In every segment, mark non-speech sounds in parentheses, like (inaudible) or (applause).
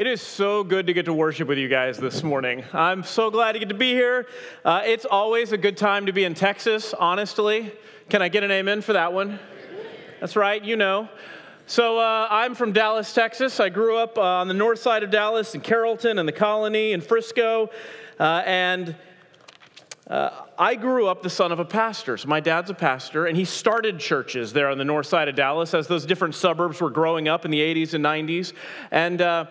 It is so good to get to worship with you guys this morning. I'm so glad to get to be here. Uh, it's always a good time to be in Texas, honestly. Can I get an amen for that one? That's right, you know. So, uh, I'm from Dallas, Texas. I grew up uh, on the north side of Dallas in Carrollton and the Colony in Frisco. Uh, and uh, I grew up the son of a pastor. So my dad's a pastor, and he started churches there on the north side of Dallas as those different suburbs were growing up in the 80s and 90s. And uh,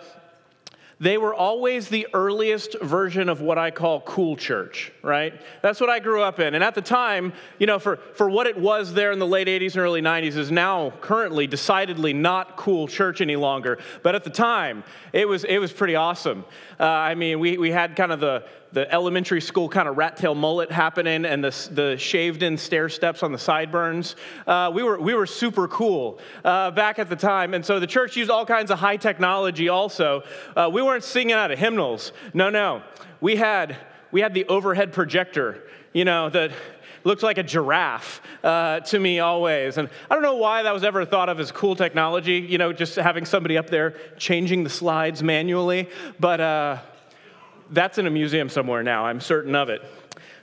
they were always the earliest version of what I call cool church, right? That's what I grew up in. And at the time, you know, for, for what it was there in the late 80s and early 90s is now currently decidedly not cool church any longer. But at the time, it was, it was pretty awesome. Uh, I mean, we, we had kind of the, the elementary school kind of rat tail mullet happening and the, the shaved in stair steps on the sideburns. Uh, we, were, we were super cool uh, back at the time. And so the church used all kinds of high technology also. Uh, we weren't singing out of hymnals. No, no. We had, we had the overhead projector, you know, that looked like a giraffe uh, to me always. And I don't know why that was ever thought of as cool technology, you know, just having somebody up there changing the slides manually. But uh, that's in a museum somewhere now, I'm certain of it.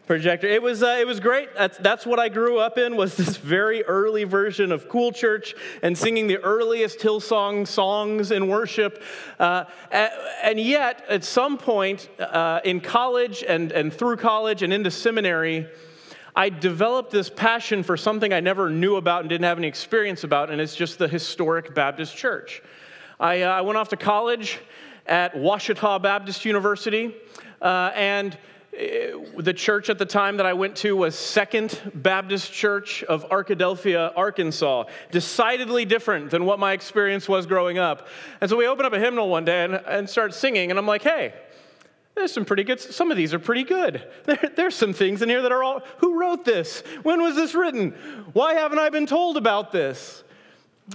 Projector. It was, uh, it was great. That's, that's what I grew up in, was this very early version of Cool Church and singing the earliest Hillsong songs in worship. Uh, and yet, at some point uh, in college and, and through college and into seminary, I developed this passion for something I never knew about and didn't have any experience about, and it's just the historic Baptist church. I, uh, I went off to college at Ouachita Baptist University, uh, and the church at the time that I went to was Second Baptist Church of Arkadelphia, Arkansas. Decidedly different than what my experience was growing up. And so we opened up a hymnal one day and, and start singing, and I'm like, hey, there's some pretty good, some of these are pretty good. (laughs) There, there's some things in here that are all, who wrote this? When was this written? Why haven't I been told about this?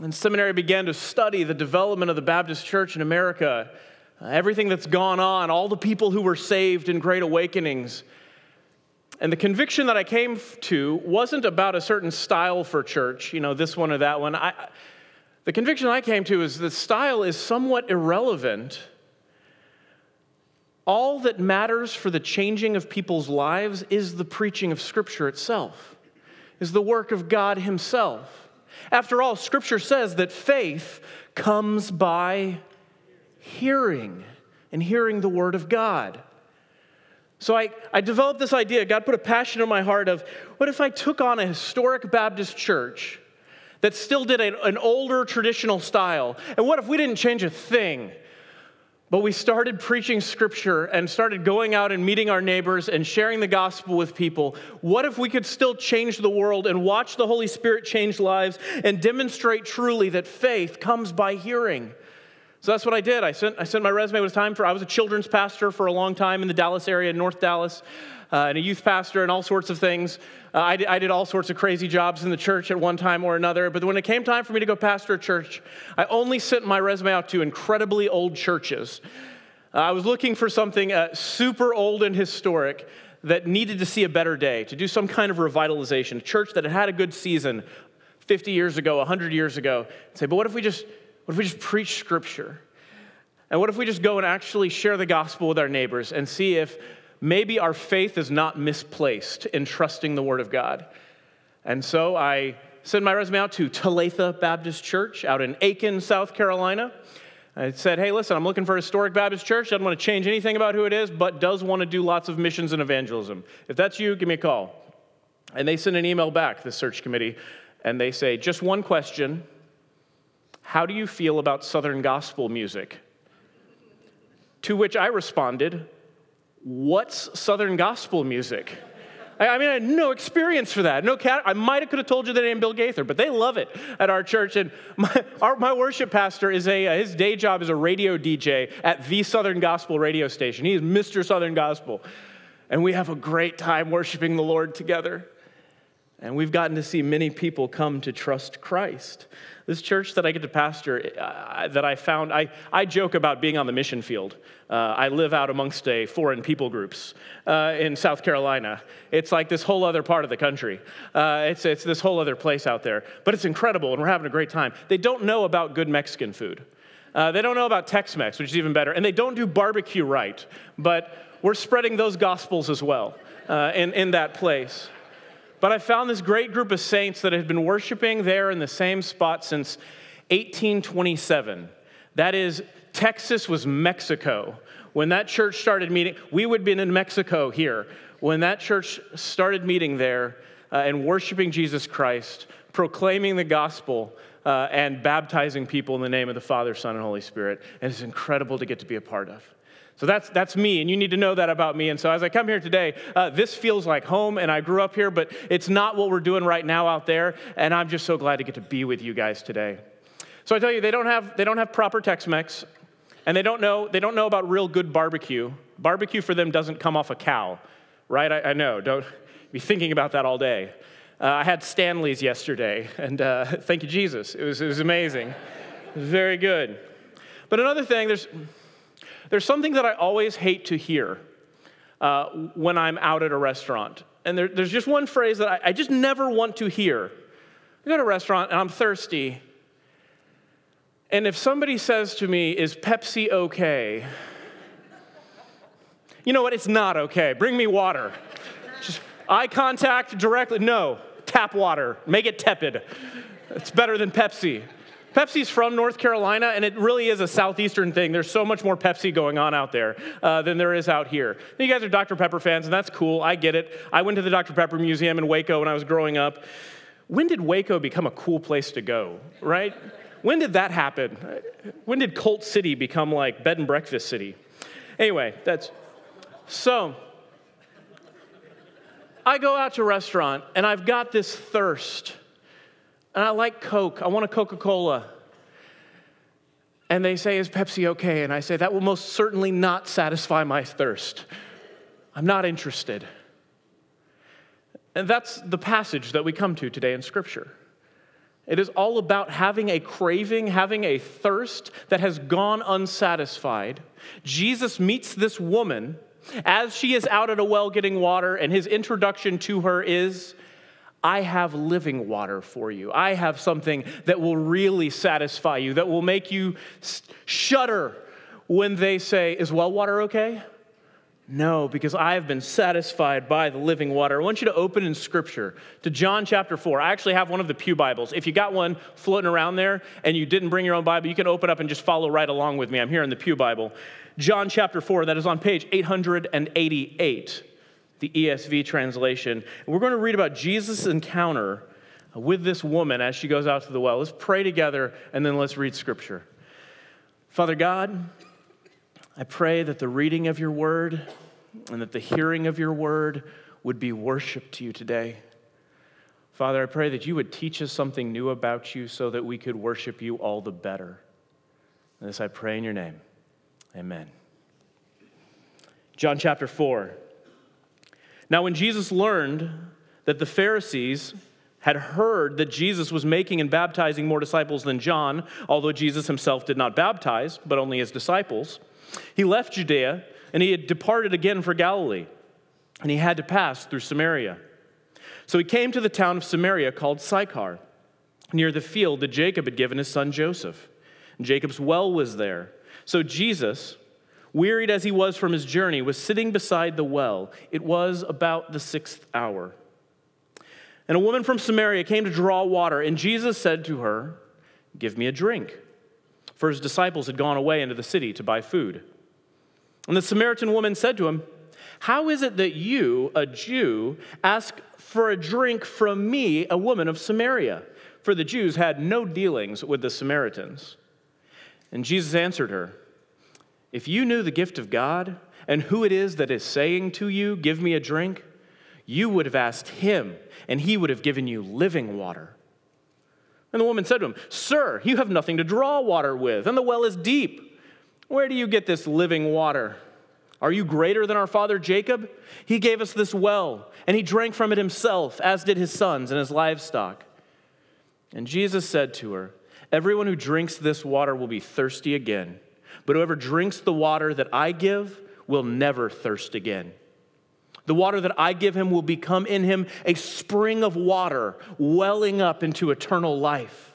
And seminary began to study the development of the Baptist church in America uh, everything that's gone on, all the people who were saved in great awakenings. And the conviction that I came to wasn't about a certain style for church, you know, this one or that one. I, the conviction I came to is that style is somewhat irrelevant. All that matters for the changing of people's lives is the preaching of Scripture itself, is the work of God Himself. After all, Scripture says that faith comes by hearing and hearing the word of God. So I, I developed this idea. God put a passion in my heart of what if I took on a historic Baptist church that still did a, an older traditional style? And what if we didn't change a thing? But we started preaching scripture and started going out and meeting our neighbors and sharing the gospel with people. What if we could still change the world and watch the Holy Spirit change lives and demonstrate truly that faith comes by hearing? So that's what I did. I sent, I sent my resume. It was time for, I was a children's pastor for a long time in the Dallas area, North Dallas, uh, and a youth pastor and all sorts of things. Uh, I, did, I did all sorts of crazy jobs in the church at one time or another. But when it came time for me to go pastor a church, I only sent my resume out to incredibly old churches. Uh, I was looking for something uh, super old and historic that needed to see a better day, to do some kind of revitalization, a church that had had a good season 50 years ago, 100 years ago. say, but what if we just what if we just preach scripture? And what if we just go and actually share the gospel with our neighbors and see if maybe our faith is not misplaced in trusting the word of God? And so I sent my resume out to Talitha Baptist Church out in Aiken, South Carolina. I said, hey, listen, I'm looking for a historic Baptist church. Doesn't want to change anything about who it is, but does want to do lots of missions and evangelism. If that's you, give me a call. And they send an email back, the search committee, and they say, just one question how do you feel about Southern gospel music? To which I responded, What's Southern gospel music? I mean, I had no experience for that. No cat. I might have could have told you the name Bill Gaither, but they love it at our church. And (laughs) my, our, my worship pastor is a uh, his day job is a radio DJ at the Southern Gospel radio station. He is Mr. Southern Gospel, and we have a great time worshiping the Lord together. And we've gotten to see many people come to trust Christ. This church that I get to pastor, uh, that I found, I, I joke about being on the mission field. Uh, I live out amongst a foreign people groups uh, in South Carolina. It's like this whole other part of the country. Uh, it's, it's this whole other place out there. But it's incredible, and we're having a great time. They don't know about good Mexican food. Uh, they don't know about Tex Mex, which is even better. And they don't do barbecue right, but we're spreading those gospels as well uh, in, in that place. But I found this great group of saints that had been worshiping there in the same spot since 1827. That is, Texas was Mexico. When that church started meeting, we would been in Mexico here. When that church started meeting there uh, and worshiping Jesus Christ, proclaiming the gospel, uh, and baptizing people in the name of the Father, Son, and Holy Spirit. And it's incredible to get to be a part of. So that's, that's me, and you need to know that about me. And so as I come here today, uh, this feels like home, and I grew up here, but it's not what we're doing right now out there. And I'm just so glad to get to be with you guys today. So I tell you, they don't have, they don't have proper Tex Mex, and they don't, know, they don't know about real good barbecue. Barbecue for them doesn't come off a cow, right? I, I know. Don't be thinking about that all day. Uh, I had Stanley's yesterday, and uh, thank you, Jesus. It was, it was amazing. It was very good. But another thing, there's, there's something that I always hate to hear uh, when I'm out at a restaurant. And there, there's just one phrase that I, I just never want to hear. I go to a restaurant and I'm thirsty. And if somebody says to me, Is Pepsi okay? (laughs) You know what? It's not okay. Bring me water. Just eye contact directly. No, tap water, make it tepid. It's better than Pepsi. Pepsi's from North Carolina, and it really is a southeastern thing. There's so much more Pepsi going on out there uh, than there is out here. You guys are Dr. Pepper fans, and that's cool. I get it. I went to the Dr. Pepper Museum in Waco when I was growing up. When did Waco become a cool place to go, right? When did that happen? When did Cult City become like bed and breakfast city? Anyway, that's so. I go out to a restaurant and I've got this thirst. And I like Coke. I want a Coca Cola. And they say, Is Pepsi okay? And I say, That will most certainly not satisfy my thirst. I'm not interested. And that's the passage that we come to today in Scripture. It is all about having a craving, having a thirst that has gone unsatisfied. Jesus meets this woman as she is out at a well getting water, and his introduction to her is, I have living water for you. I have something that will really satisfy you, that will make you shudder when they say, Is well water okay? No, because I have been satisfied by the living water. I want you to open in Scripture to John chapter 4. I actually have one of the Pew Bibles. If you got one floating around there and you didn't bring your own Bible, you can open up and just follow right along with me. I'm here in the Pew Bible. John chapter 4, that is on page 888, the ESV translation. We're going to read about Jesus' encounter with this woman as she goes out to the well. Let's pray together and then let's read Scripture. Father God, I pray that the reading of your word and that the hearing of your word would be worship to you today. Father, I pray that you would teach us something new about you so that we could worship you all the better. And this I pray in your name. Amen. John chapter 4. Now, when Jesus learned that the Pharisees had heard that Jesus was making and baptizing more disciples than John, although Jesus himself did not baptize, but only his disciples, he left Judea and he had departed again for Galilee, and he had to pass through Samaria. So he came to the town of Samaria called Sychar, near the field that Jacob had given his son Joseph. And Jacob's well was there. So Jesus, wearied as he was from his journey, was sitting beside the well. It was about the sixth hour. And a woman from Samaria came to draw water, and Jesus said to her, Give me a drink. For his disciples had gone away into the city to buy food. And the Samaritan woman said to him, How is it that you, a Jew, ask for a drink from me, a woman of Samaria? For the Jews had no dealings with the Samaritans. And Jesus answered her, If you knew the gift of God and who it is that is saying to you, Give me a drink, you would have asked him, and he would have given you living water. And the woman said to him, Sir, you have nothing to draw water with, and the well is deep. Where do you get this living water? Are you greater than our father Jacob? He gave us this well, and he drank from it himself, as did his sons and his livestock. And Jesus said to her, Everyone who drinks this water will be thirsty again, but whoever drinks the water that I give will never thirst again. The water that I give him will become in him a spring of water welling up into eternal life.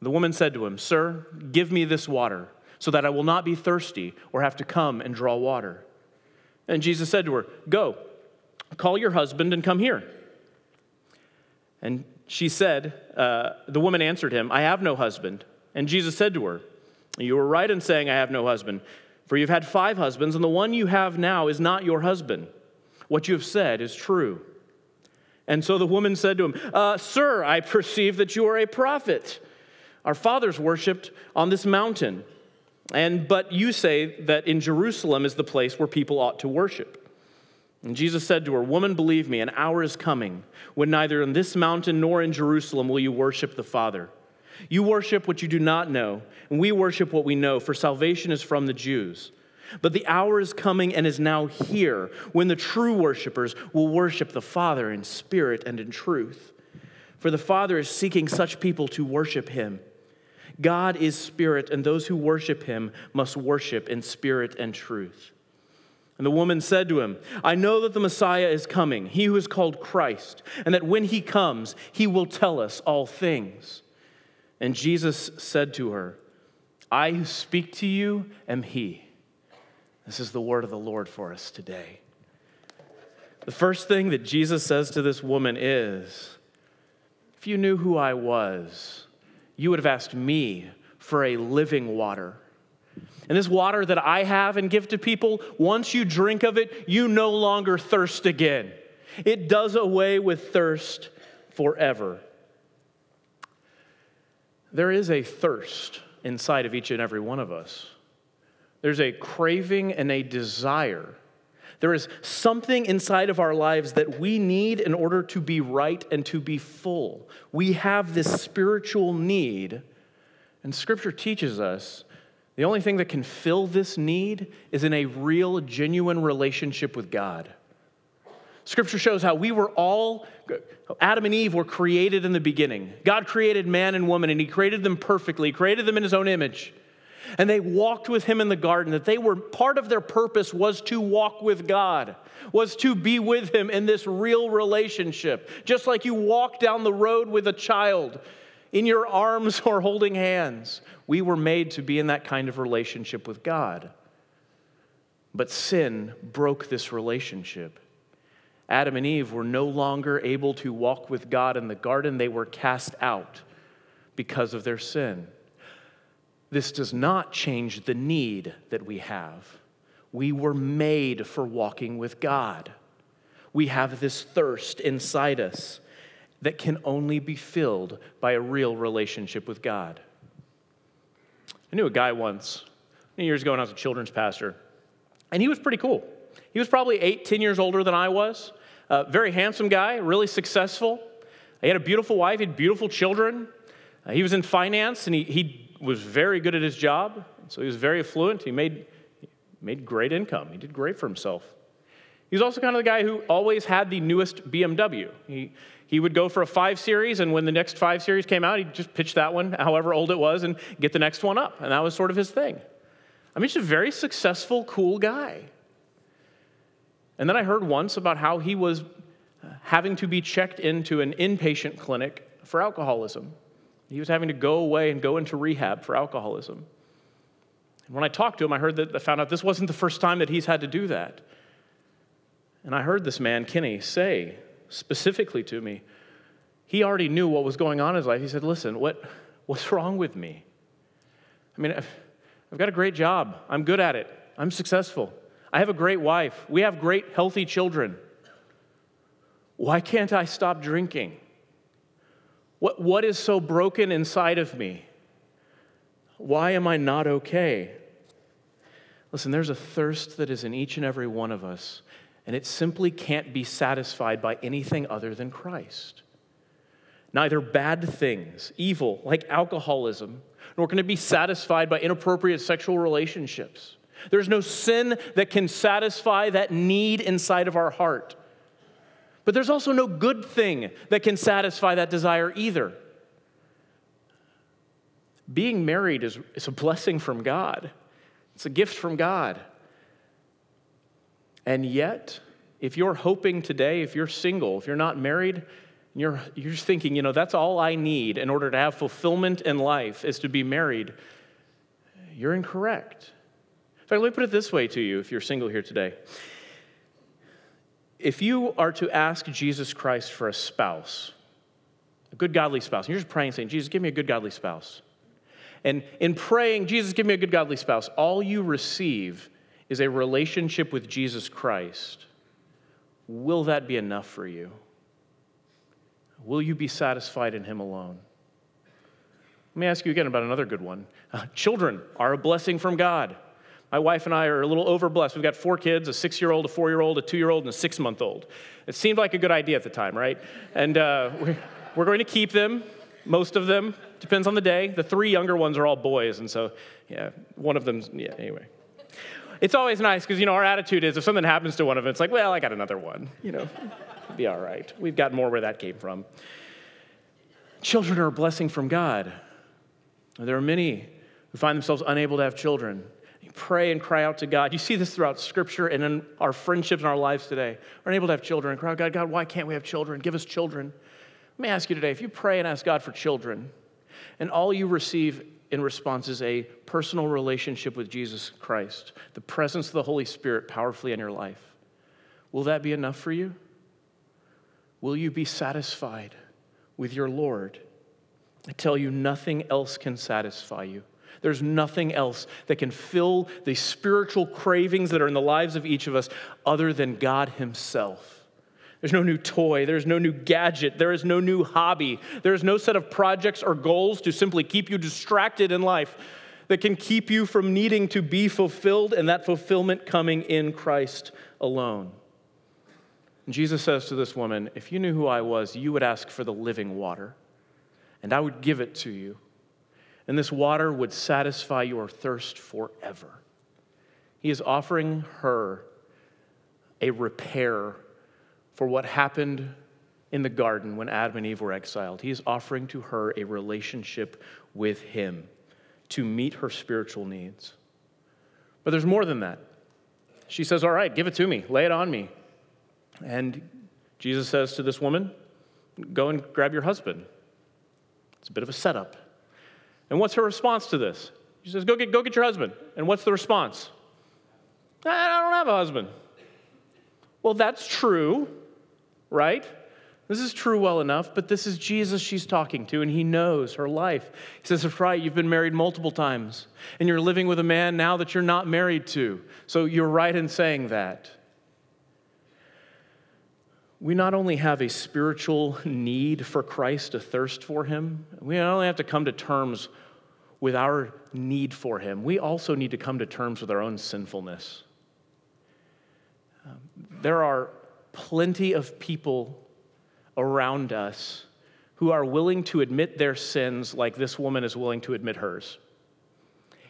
The woman said to him, Sir, give me this water, so that I will not be thirsty or have to come and draw water. And Jesus said to her, Go, call your husband and come here. And she said, uh, The woman answered him, I have no husband. And Jesus said to her, You were right in saying, I have no husband, for you've had five husbands, and the one you have now is not your husband. What you have said is true. And so the woman said to him, uh, Sir, I perceive that you are a prophet. Our fathers worshiped on this mountain. And but you say that in Jerusalem is the place where people ought to worship. And Jesus said to her, Woman, believe me, an hour is coming when neither in this mountain nor in Jerusalem will you worship the Father. You worship what you do not know, and we worship what we know, for salvation is from the Jews. But the hour is coming and is now here when the true worshipers will worship the Father in spirit and in truth. For the Father is seeking such people to worship him. God is spirit, and those who worship him must worship in spirit and truth. And the woman said to him, I know that the Messiah is coming, he who is called Christ, and that when he comes, he will tell us all things. And Jesus said to her, I who speak to you am he. This is the word of the Lord for us today. The first thing that Jesus says to this woman is If you knew who I was, you would have asked me for a living water. And this water that I have and give to people, once you drink of it, you no longer thirst again. It does away with thirst forever. There is a thirst inside of each and every one of us. There's a craving and a desire. There is something inside of our lives that we need in order to be right and to be full. We have this spiritual need, and Scripture teaches us the only thing that can fill this need is in a real, genuine relationship with God. Scripture shows how we were all, Adam and Eve were created in the beginning. God created man and woman, and He created them perfectly, He created them in His own image. And they walked with him in the garden. That they were part of their purpose was to walk with god was to be with him in this real relationship. Just like you walk down the road with a child in your arms (laughs) or holding hands we were made to be in that kind of relationship with god. But sin broke this relationship adam and eve were no longer able to walk with god in the garden they were cast out because of their sin this does not change the need that we have. We were made for walking with God. We have this thirst inside us that can only be filled by a real relationship with God. I knew a guy once, many years ago when I was a children's pastor, and he was pretty cool. He was probably eight, ten years older than I was. A very handsome guy, really successful. He had a beautiful wife, he had beautiful children. Uh, he was in finance, and he, he was very good at his job, so he was very affluent. He made, made great income. He did great for himself. He was also kind of the guy who always had the newest BMW. He, he would go for a 5 Series, and when the next 5 Series came out, he'd just pitch that one, (laughs) however old it was, and get the next one up. And that was sort of his thing. I mean, he's a very successful, cool guy. And then I heard once about how he was having to be checked into an inpatient clinic for alcoholism. He was having to go away and go into rehab for alcoholism. And when I talked to him, I heard that I found out this wasn't the first time that he's had to do that. And I heard this man, Kenny, say specifically to me, he already knew what was going on in his life. He said, Listen, what, what's (laughs) wrong with me? I mean, I've, I've got a great job. I'm good at it. I'm successful. I have a great wife. We have great, healthy children. Why can't I stop drinking? What, what is so broken inside of me? Why am I not okay? Listen, there's a thirst that is in each and every one of us, and it simply can't be satisfied by anything other than Christ. Neither bad things, evil like alcoholism, nor can it be satisfied by inappropriate sexual relationships. There's no sin that can satisfy that need inside of our heart. But there's also no good thing that can satisfy that desire either. Being married is, is a blessing from God, it's a gift from God. And yet, if you're hoping today, if you're single, if you're not married, you're, you're just thinking, you know, that's all I need in order to have fulfillment in life is to be married, you're incorrect. In fact, let me put it this way to you if you're single here today. If you are to ask Jesus Christ for a spouse, a good godly spouse, and you're just praying, saying, Jesus, give me a good godly spouse. And in praying, Jesus, give me a good godly spouse, all you receive is a relationship with Jesus Christ. Will that be enough for you? Will you be satisfied in Him alone? Let me ask you again about another good one. Uh, (laughs) children are a blessing from God. My wife and I are a little overblessed. We've got four kids a six year old, a four year old, a two year old, and a six month old. It seemed like a good idea at the time, right? And uh, we're going to keep them, most of them. Depends on the day. The three younger ones are all boys, and so, yeah, one of them's, yeah, anyway. It's always nice because, you know, our attitude is if something happens to one of them, it's like, well, I got another one, you know, be all right. We've got more where that came from. Children are a blessing from God. There are many who find themselves unable to have children. Pray and cry out to God. You see this throughout Scripture and in our friendships and our lives today. We're unable to have children. Cry out, God, God, why can't we have children? Give us children. Let me ask you today if you pray and ask God for children, and all you receive in response is a personal relationship with Jesus Christ, the presence of the Holy Spirit powerfully in your life, will that be enough for you? Will you be satisfied with your Lord? I tell you, nothing else can satisfy you. There's nothing else that can fill the spiritual cravings that are in the lives of each of us other than God Himself. There's no new toy. There's no new gadget. There is no new hobby. There is no set of projects or goals to simply keep you distracted in life that can keep you from needing to be fulfilled and that fulfillment coming in Christ alone. And Jesus says to this woman, If you knew who I was, you would ask for the living water, and I would give it to you. And this water would satisfy your thirst forever. He is offering her a repair for what happened in the garden when Adam and Eve were exiled. He is offering to her a relationship with Him to meet her spiritual needs. But there's more than that. She says, All right, give it to me, lay it on me. And Jesus says to this woman, Go and grab your husband. It's a bit of a setup. And what's her response to this? She says, Go get, go get your husband. And what's the response? I don't have a husband. Well, that's true right? This is true well enough, but this is Jesus she's talking to, and he knows her life. He says, It's right, you've been married multiple times, and you're living with a man now that you're not married to. So you're right in saying that. We not only have a spiritual need for Christ, a thirst for him, we not only have to come to terms with our need for him, we also need to come to terms with our own sinfulness. Um, there are plenty of people around us who are willing to admit their sins like this woman is willing to admit hers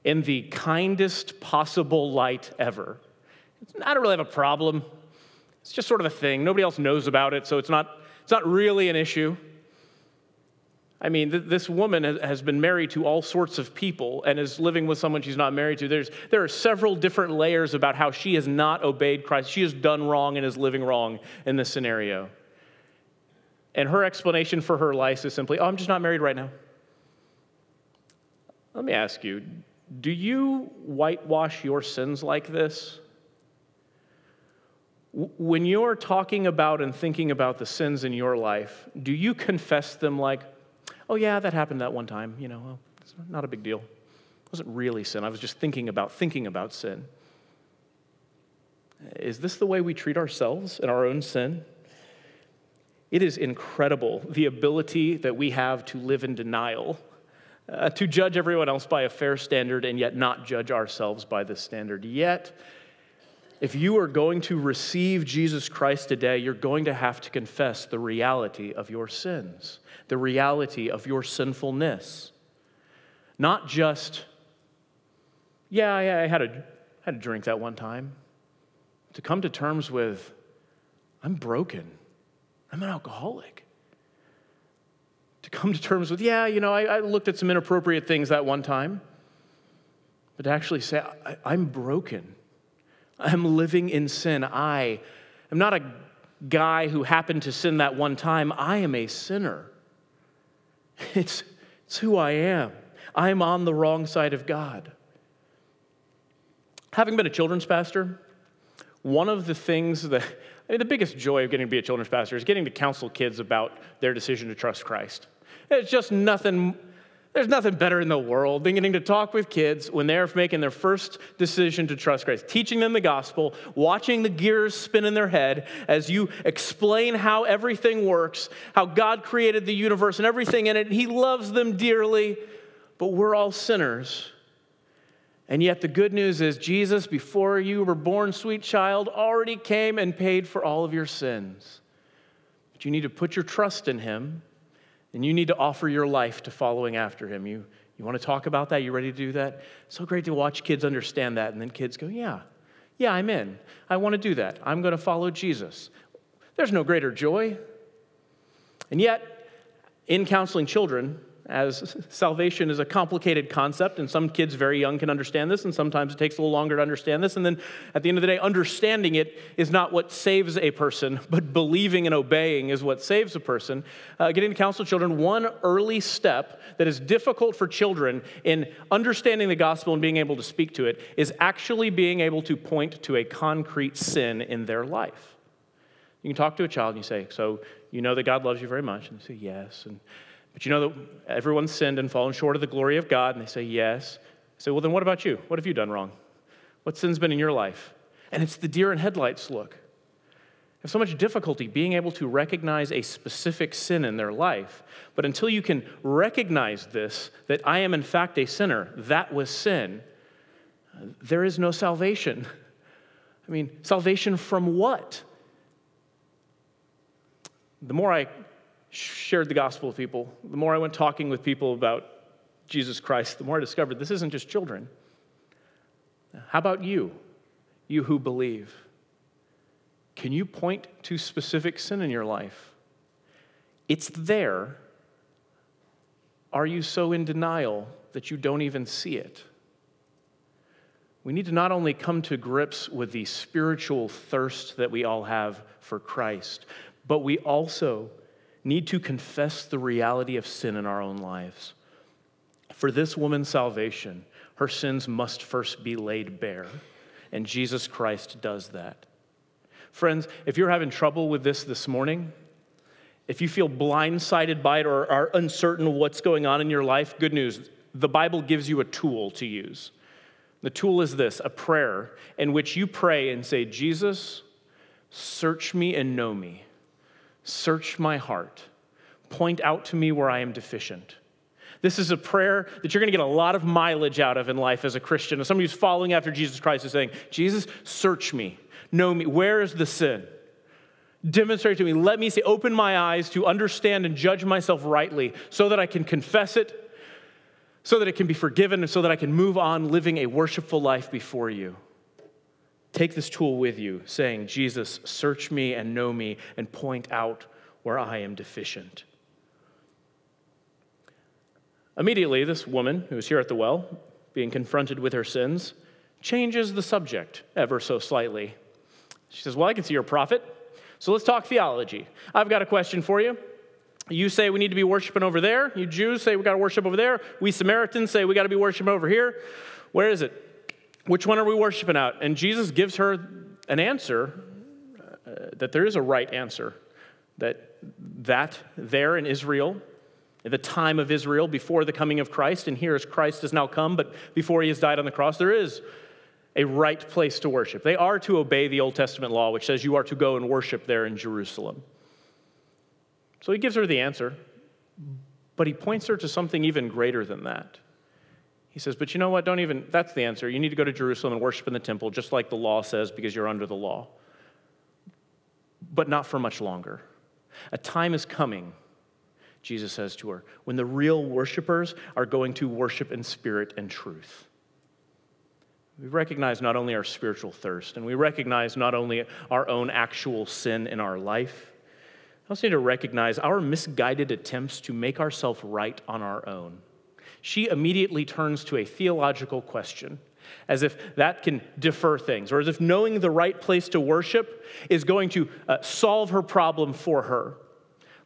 in the kindest possible light ever. I don't really have a problem. It's just sort of a thing. Nobody else knows about it, so it's not, it's not really an issue. I mean, th- this woman has been married to all sorts of people and is living with someone she's not married to. There's, there are several different layers about how she has not obeyed Christ. She has done wrong and is living wrong in this scenario. And her explanation for her life is simply, oh, I'm just not married right now. Let me ask you do you whitewash your sins like this? When you're talking about and thinking about the sins in your life, do you confess them like, oh, yeah, that happened that one time. You know, well, it's not a big deal. It wasn't really sin. I was just thinking about thinking about sin. Is this the way we treat ourselves and our own sin? It is incredible the ability that we have to live in denial, uh, to judge everyone else by a fair standard and yet not judge ourselves by this standard. Yet, if you are going to receive Jesus Christ today, you're going to have to confess the reality of your sins, the reality of your sinfulness. Not just, yeah, yeah, I had a, had a drink that one time. To come to terms with, I'm broken, I'm an alcoholic. To come to terms with, yeah, you know, I, I looked at some inappropriate things that one time. But to actually say, I, I'm broken. I'm living in sin. I am not a guy who happened to sin that one time. I am a sinner. (laughs) It's, it's who I am. I'm on the wrong side of God. Having been a children's pastor, one of the things that, I mean, the biggest joy of getting to be a children's pastor is getting to counsel kids about their decision to trust Christ. It's just nothing there's nothing better in the world than getting to talk with kids when they're making their first decision to trust Christ, teaching them the gospel, watching the gears spin in their head as you explain how everything works, how God created the universe and everything in it. He loves them dearly, but we're all sinners. And yet, the good news is Jesus, before you were born, sweet child, already came and paid for all of your sins. But you need to put your trust in Him and you need to offer your life to following after him. You, you want to talk about that? You ready to do that? so great to watch kids understand that. And then kids go, Yeah, yeah, I'm in. I want to do that. I'm going to follow Jesus. There's no greater joy. And yet, in counseling children, as salvation is a complicated concept, and some kids very young can understand this, and sometimes it takes a little longer to understand this. And then at the end of the day, understanding it is not what saves a person, but believing and obeying is what saves a person. Uh, getting to counsel children, one early step that is difficult for children in understanding the gospel and being able to speak to it is actually being able to point to a concrete sin in their life. You can talk to a child and you say, So, you know that God loves you very much? And they say, Yes. And but you know that everyone's sinned and fallen short of the glory of God? And they say, Yes. I say, Well, then what about you? What have you done wrong? What sin's been in your life? And it's the deer in headlights look. They have so much difficulty being able to recognize a specific sin in their life. But until you can recognize this, that I am in fact a sinner, that was sin, there is no salvation. I mean, salvation from what? The more I shared the gospel with people, the more I went talking with people about Jesus Christ, the more I discovered this isn't just children. How about you, you who believe? Can you point to specific sin in your life? It's there. Are you so in denial that you don't even see it? We need to not only come to grips with the spiritual thirst that we all have for Christ, but we also need to confess the reality of sin in our own lives. For this woman's salvation, her sins must first be laid bare, and Jesus Christ does that. Friends, if you're having trouble with this this morning, if you feel blindsided by it or are uncertain what's going on in your life, good news. The Bible gives you a tool to use. The tool is this a prayer in which you pray and say, Jesus, search me and know me. Search my heart. Point out to me where I am deficient. This is a prayer that you're going to get a lot of mileage out of in life as a Christian. As somebody who's following after Jesus Christ is saying, Jesus, search me. Know me. Where is the sin? Demonstrate to me. Let me see. Open my eyes to understand and judge myself rightly so that I can confess it, so that it can be forgiven, and so that I can move on living a worshipful life before you. Take this tool with you, saying, Jesus, search me and know me and point out where I am deficient. Immediately, this woman who is here at the well, being confronted with her sins, changes the subject ever so slightly. She says, Well, I can see you're a prophet, so let's talk theology. I've got a question for you. You say we need to be worshiping over there. You Jews say we got to worship over there. We Samaritans say we got to be worshiping over here. Where is it? Which one are we worshiping at? And Jesus gives her an answer uh, that there is a right answer. That that there in Israel, at the time of Israel, before the coming of Christ, and here as Christ has now come, but before he has died on the cross, there is a right place to worship. They are to obey the Old Testament law, which says you are to go and worship there in Jerusalem. So he gives her the answer, but he points her to something even greater than that. He says, But you know what? Don't even, that's the answer. You need to go to Jerusalem and worship in the temple, just like the law says, because you're under the law. But not for much longer. A time is coming, Jesus says to her, when the real worshipers are going to worship in spirit and truth. We recognize not only our spiritual thirst, and we recognize not only our own actual sin in our life, we also need to recognize our misguided attempts to make ourselves right on our own she immediately turns to a theological question. as if that can defer things, or as if knowing the right place to worship is going to uh, solve her problem for her.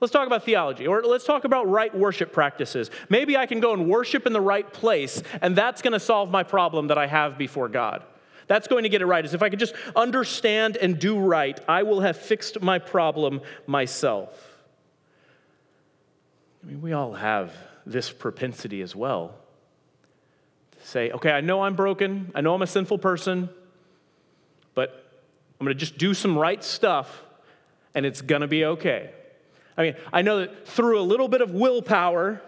Let's talk about theology, or let's talk about right worship practices. Maybe I can go and worship in the right place, and that's going to solve my problem that I have before God. That's going to get it right. As if I could just understand and do right, I will have fixed my problem myself. I mean, we all have this propensity as well. To say, okay, I know I'm broken, I know I'm a sinful person, but I'm going to just do some right stuff, and it's going to be okay. I mean, I know that through a little bit of willpower,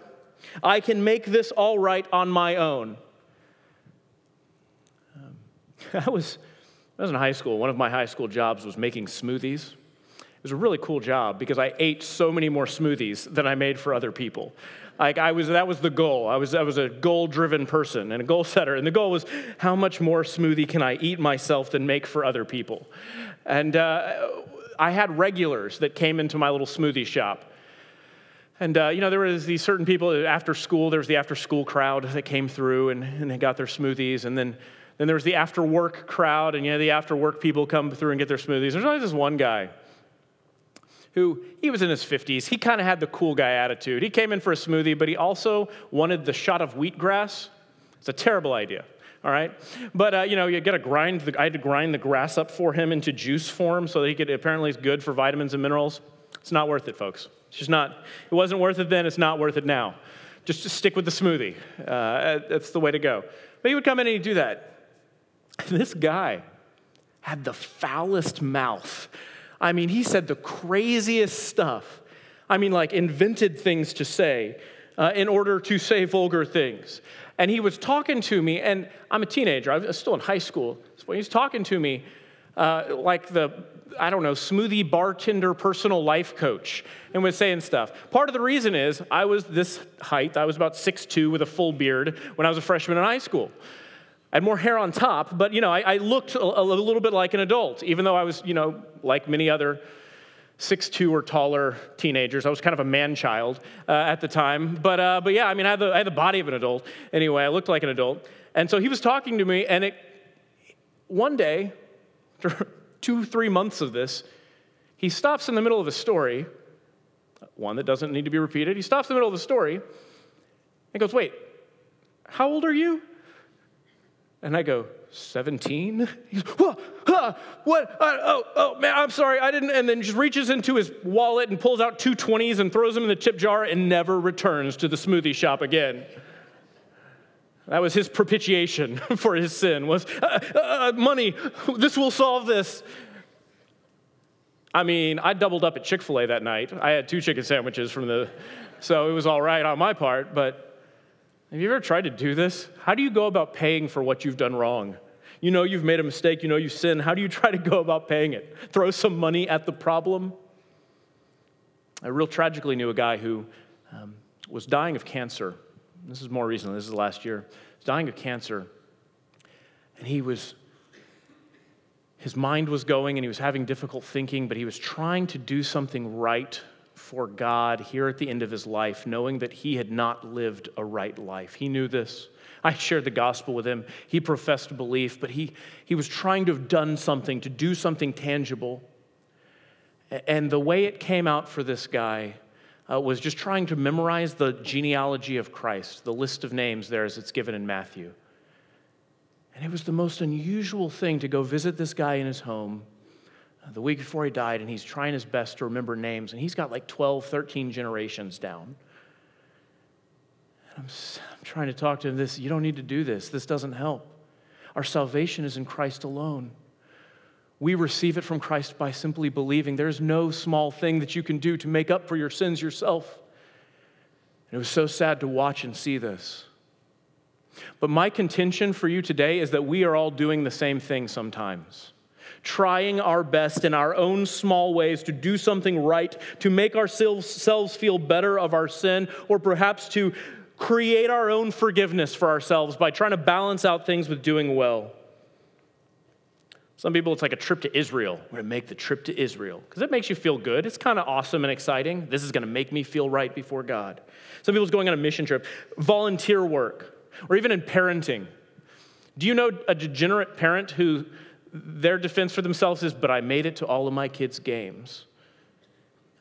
I can make this all right on my own. Um, (laughs) I, was, I was in high school. One of my high school jobs was making smoothies. It was a really cool job because I ate so many more smoothies than I made for other people. Like I was, that was the goal. I was, I was a goal-driven person and a goal setter, and the goal was how much more smoothie can I eat myself than make for other people. And uh, I had regulars that came into my little smoothie shop. And, uh, you know, there was these certain people after school, there was the after school crowd that came through and, and they got their smoothies. And then, then there was the after work crowd, and, you know, the after work people come through and get their smoothies. There's always this one guy who, he was in his 50s. He kind of had the cool guy attitude. He came in for a smoothie, but he also wanted the shot of wheatgrass. It's a terrible idea all right? But, uh, you know, you got to grind, the, I had to grind the grass up for him into juice form so that he could, apparently it's good for vitamins and minerals. It's not worth it, folks. It's just not, it wasn't worth it then, it's not worth it now. Just, just stick with the smoothie. Uh, that's the way to go. But he would come in and he'd do that. This guy had the foulest mouth. I mean, he said the craziest stuff. I mean, like invented things to say uh, in order to say vulgar things. And he was talking to me, and I'm a teenager, I was still in high school. So he was talking to me uh, like the, I don't know, smoothie bartender personal life coach and was saying stuff. Part of the reason is I was this height, I was about 6'2 with a full beard when I was a freshman in high school. I had more hair on top, but you know, I, I looked a, a little bit like an adult, even though I was, you know, like many other six-two or taller teenagers. I was kind of a man child uh, at the time. But, uh, but yeah, I mean, I had, the, I had the body of an adult. Anyway, I looked like an adult. And so he was talking to me, and it, one day, after (laughs) two, three months of this, he stops in the middle of a story, one that doesn't need to be repeated. He stops in the middle of the story and goes, Wait, how old are you? And I go, 17? He's, what? Huh, what? Oh, oh, man, I'm sorry, I didn't. And then just reaches into his wallet and pulls out two 20s and throws them in the tip jar and never returns to the smoothie shop again. That was his propitiation (laughs) for his sin was uh, uh, uh, money. This will solve this. I mean, I doubled up at Chick-fil-A that night. I had two chicken sandwiches from the so it was all right on my part, but have you ever tried to do this? How do you go about paying for what you've done wrong? You know you've made a mistake, you know you sin. How do you try to go about paying it? Throw some money at the problem? I real tragically knew a guy who um, was dying of cancer. This is more recently, this is last year. He was dying of cancer. And he was, his mind was going and he was having difficult thinking, but he was trying to do something right for God here at the end of his life, knowing that he had not lived a right life. He knew this. I shared the gospel with him. He professed belief, but he, he was trying to have done something, to do something tangible. And the way it came out for this guy uh, was just trying to memorize the genealogy of Christ, the list of names there as it's given in Matthew. And it was the most unusual thing to go visit this guy in his home the week before he died, and he's trying his best to remember names, and he's got like 12, 13 generations down. I'm, I'm trying to talk to him this, you don't need to do this. This doesn't help. Our salvation is in Christ alone. We receive it from Christ by simply believing. There's no small thing that you can do to make up for your sins yourself. And it was so sad to watch and see this. But my contention for you today is that we are all doing the same thing sometimes trying our best in our own small ways to do something right, to make ourselves feel better of our sin, or perhaps to create our own forgiveness for ourselves by trying to balance out things with doing well. Some people, it's like a trip to Israel. We're to make the trip to Israel because it makes you feel good. It's kind of awesome and exciting. This is to make me feel right before God. Some people's going on a mission trip, volunteer work, or even in parenting. Do you know a degenerate parent who their defense for themselves is, but I made it to all of my kids' games?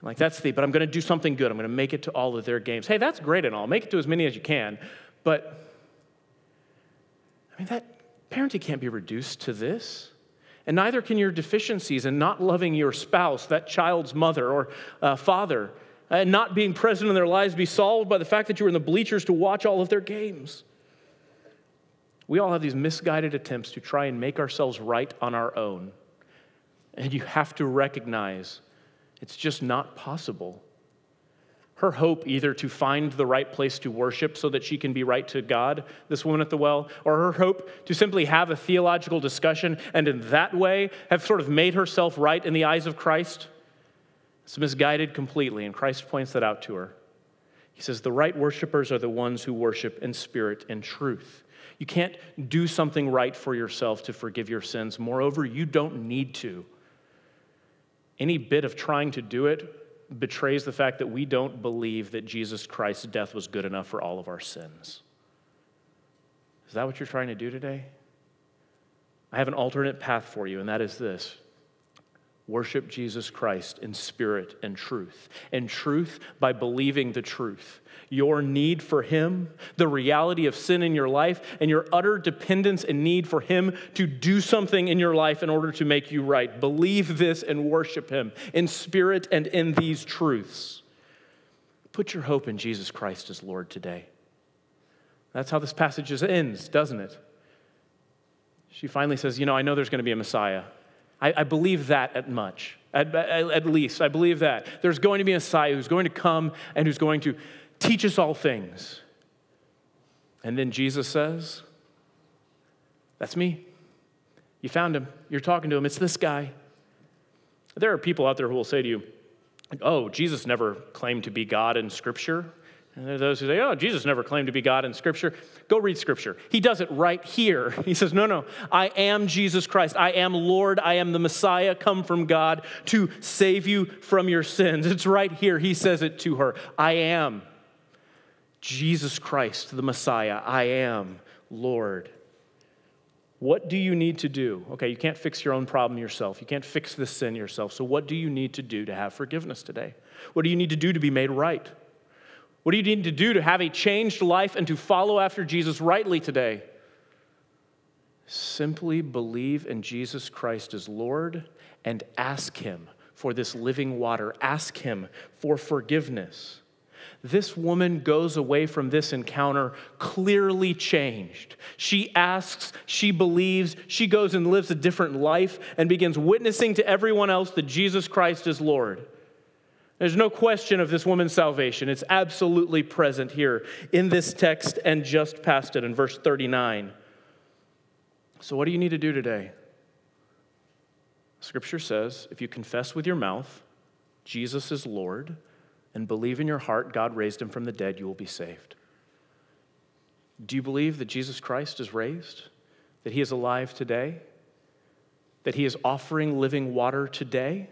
Like, that's the, but I'm going to do something good. I'm going to make it to all of their games. Hey, that's great and all. Make it to as many as you can. But, I mean, that parenting can't be reduced to this. And neither can your deficiencies in not loving your spouse, that child's mother or uh, father, and not being present in their lives be solved by the fact that you were in the bleachers to watch all of their games. We all have these misguided attempts to try and make ourselves right on our own. And you have to recognize it's just not possible. Her hope either to find the right place to worship so that she can be right to God, this woman at the well, or her hope to simply have a theological discussion and in that way have sort of made herself right in the eyes of Christ, it's misguided completely, and Christ points that out to her. He says, The right worshipers are the ones who worship in spirit and truth. You can't do something right for yourself to forgive your sins. Moreover, you don't need to. Any bit of trying to do it betrays the fact that we don't believe that Jesus Christ's death was good enough for all of our sins. Is that what you're trying to do today? I have an alternate path for you, and that is this Worship Jesus Christ in spirit and truth. And truth by believing the truth. Your need for Him, the reality of sin in your life, and your utter dependence and need for Him to do something in your life in order to make you right. Believe this and worship Him in spirit and in these truths. Put your hope in Jesus Christ as Lord today. That's how this passage ends, doesn't it? She finally says, You know, I know there's going to be a Messiah. I, I believe that at much, at, at, at least. I believe that. There's going to be a Messiah who's going to come and who's going to teach us all things. And then Jesus says, That's me. You found him. You're talking to him. It's this guy. There are people out there who will say to you, Oh, Jesus never claimed to be God in Scripture. And there are those who say, oh, Jesus never claimed to be God in Scripture. Go read Scripture. He does it right here. (laughs) He says, no, no, I am Jesus Christ. I am Lord. I am the Messiah come from God to save you from your sins. It's right here. He says it to her I am Jesus Christ, the Messiah. I am Lord. What do you need to do? Okay, you can't fix your own problem yourself. You can't fix this sin yourself. So, what do you need to do to have forgiveness today? What do you need to do to be made right? What do you need to do to have a changed life and to follow after Jesus rightly today? Simply believe in Jesus Christ as Lord and ask Him for this living water. Ask Him for forgiveness. This woman goes away from this encounter clearly changed. She asks, she believes, she goes and lives a different life and begins witnessing to everyone else that Jesus Christ is Lord. There's no question of this woman's salvation. It's absolutely present here in this text and just past it in verse 39. So, what do you need to do today? Scripture says if you confess with your mouth Jesus is Lord and believe in your heart God raised him from the dead, you will be saved. Do you believe that Jesus Christ is raised? That he is alive today? That he is offering living water today?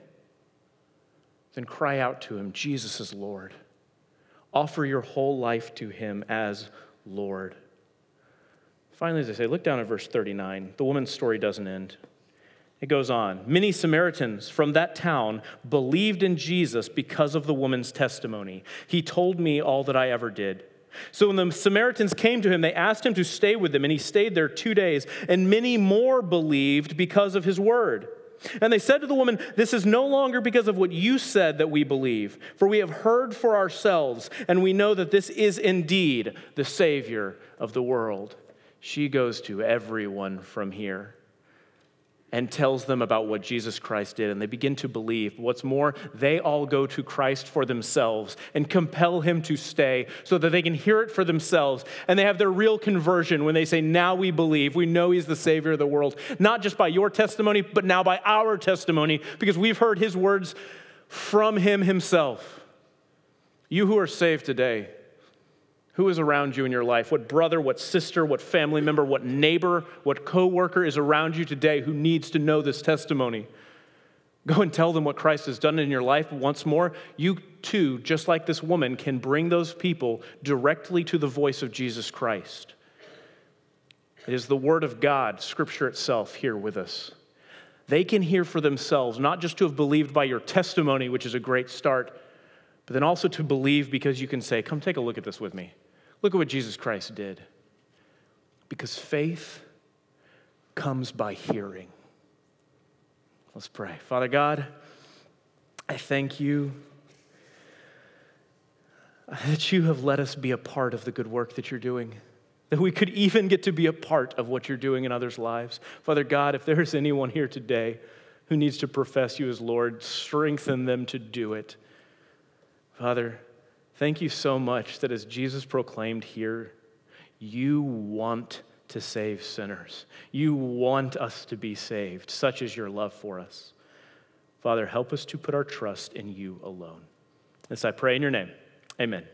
Then cry out to him, Jesus is Lord. Offer your whole life to him as Lord. Finally, as I say, look down at verse 39. The woman's story doesn't end. It goes on. Many Samaritans from that town believed in Jesus because of the woman's testimony. He told me all that I ever did. So when the Samaritans came to him, they asked him to stay with them, and he stayed there two days. And many more believed because of his word. And they said to the woman, This is no longer because of what you said that we believe, for we have heard for ourselves, and we know that this is indeed the Savior of the world. She goes to everyone from here and tells them about what Jesus Christ did, and they begin to believe. What's more, they all go to Christ for themselves and compel him to stay so that they can hear it for themselves. And they have their real conversion when they say, Now we believe. We know he's the Savior of the world, not just by your testimony, but now by our testimony, because we've heard his words from him himself. You who are saved today, who is around you in your life? What brother, what sister, what family member, what neighbor, what coworker is around you today who needs to know this testimony? Go and tell them what Christ has done in your life once more. You too, just like this woman, can bring those people directly to the voice of Jesus Christ. It is the Word of God, Scripture itself, here with us. They can hear for themselves, not just to have believed by your testimony, which is a great start, but then also to believe because you can say, Come take a look at this with me. Look at what Jesus Christ did. Because faith comes by hearing. Let's pray. Father God, I thank you that you have let us be a part of the good work that you're doing that we could even get to be a part of what you're doing in others' lives. Father God, if there's anyone here today who needs to profess you as Lord, strengthen them to do it. Father, thank you so much that as Jesus proclaimed here, you want to save sinners. You want us to be saved. Such is your love for us. Father, help us to put our trust in you alone. This I pray in your name. Amen.